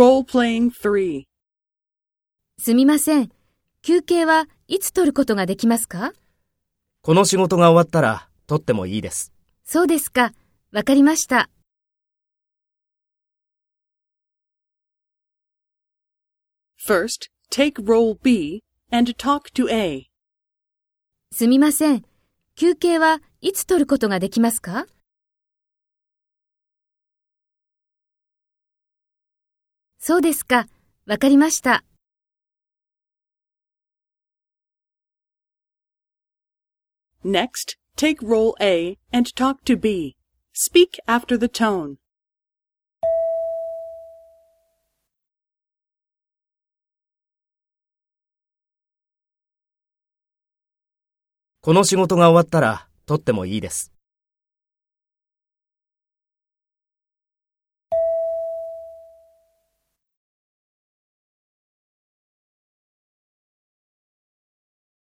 Role-playing 3. すみません。休憩はいつ取ることができますか？この仕事が終わったら取ってもいいです。そうですか。わかりました。First, take role B and talk to A. すみません。休憩はいつ取ることができますか？そうですか。わかりました。Next, take role A and talk to B. Speak after the tone. この仕事が終わったら取ってもいいです。